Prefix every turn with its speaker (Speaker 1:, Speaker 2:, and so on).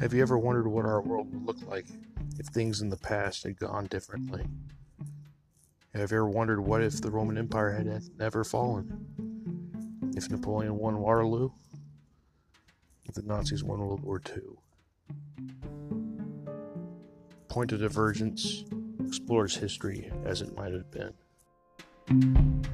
Speaker 1: Have you ever wondered what our world would look like if things in the past had gone differently? Have you ever wondered what if the Roman Empire had never fallen? If Napoleon won Waterloo? If the Nazis won World War II? Point of Divergence explores history as it might have been.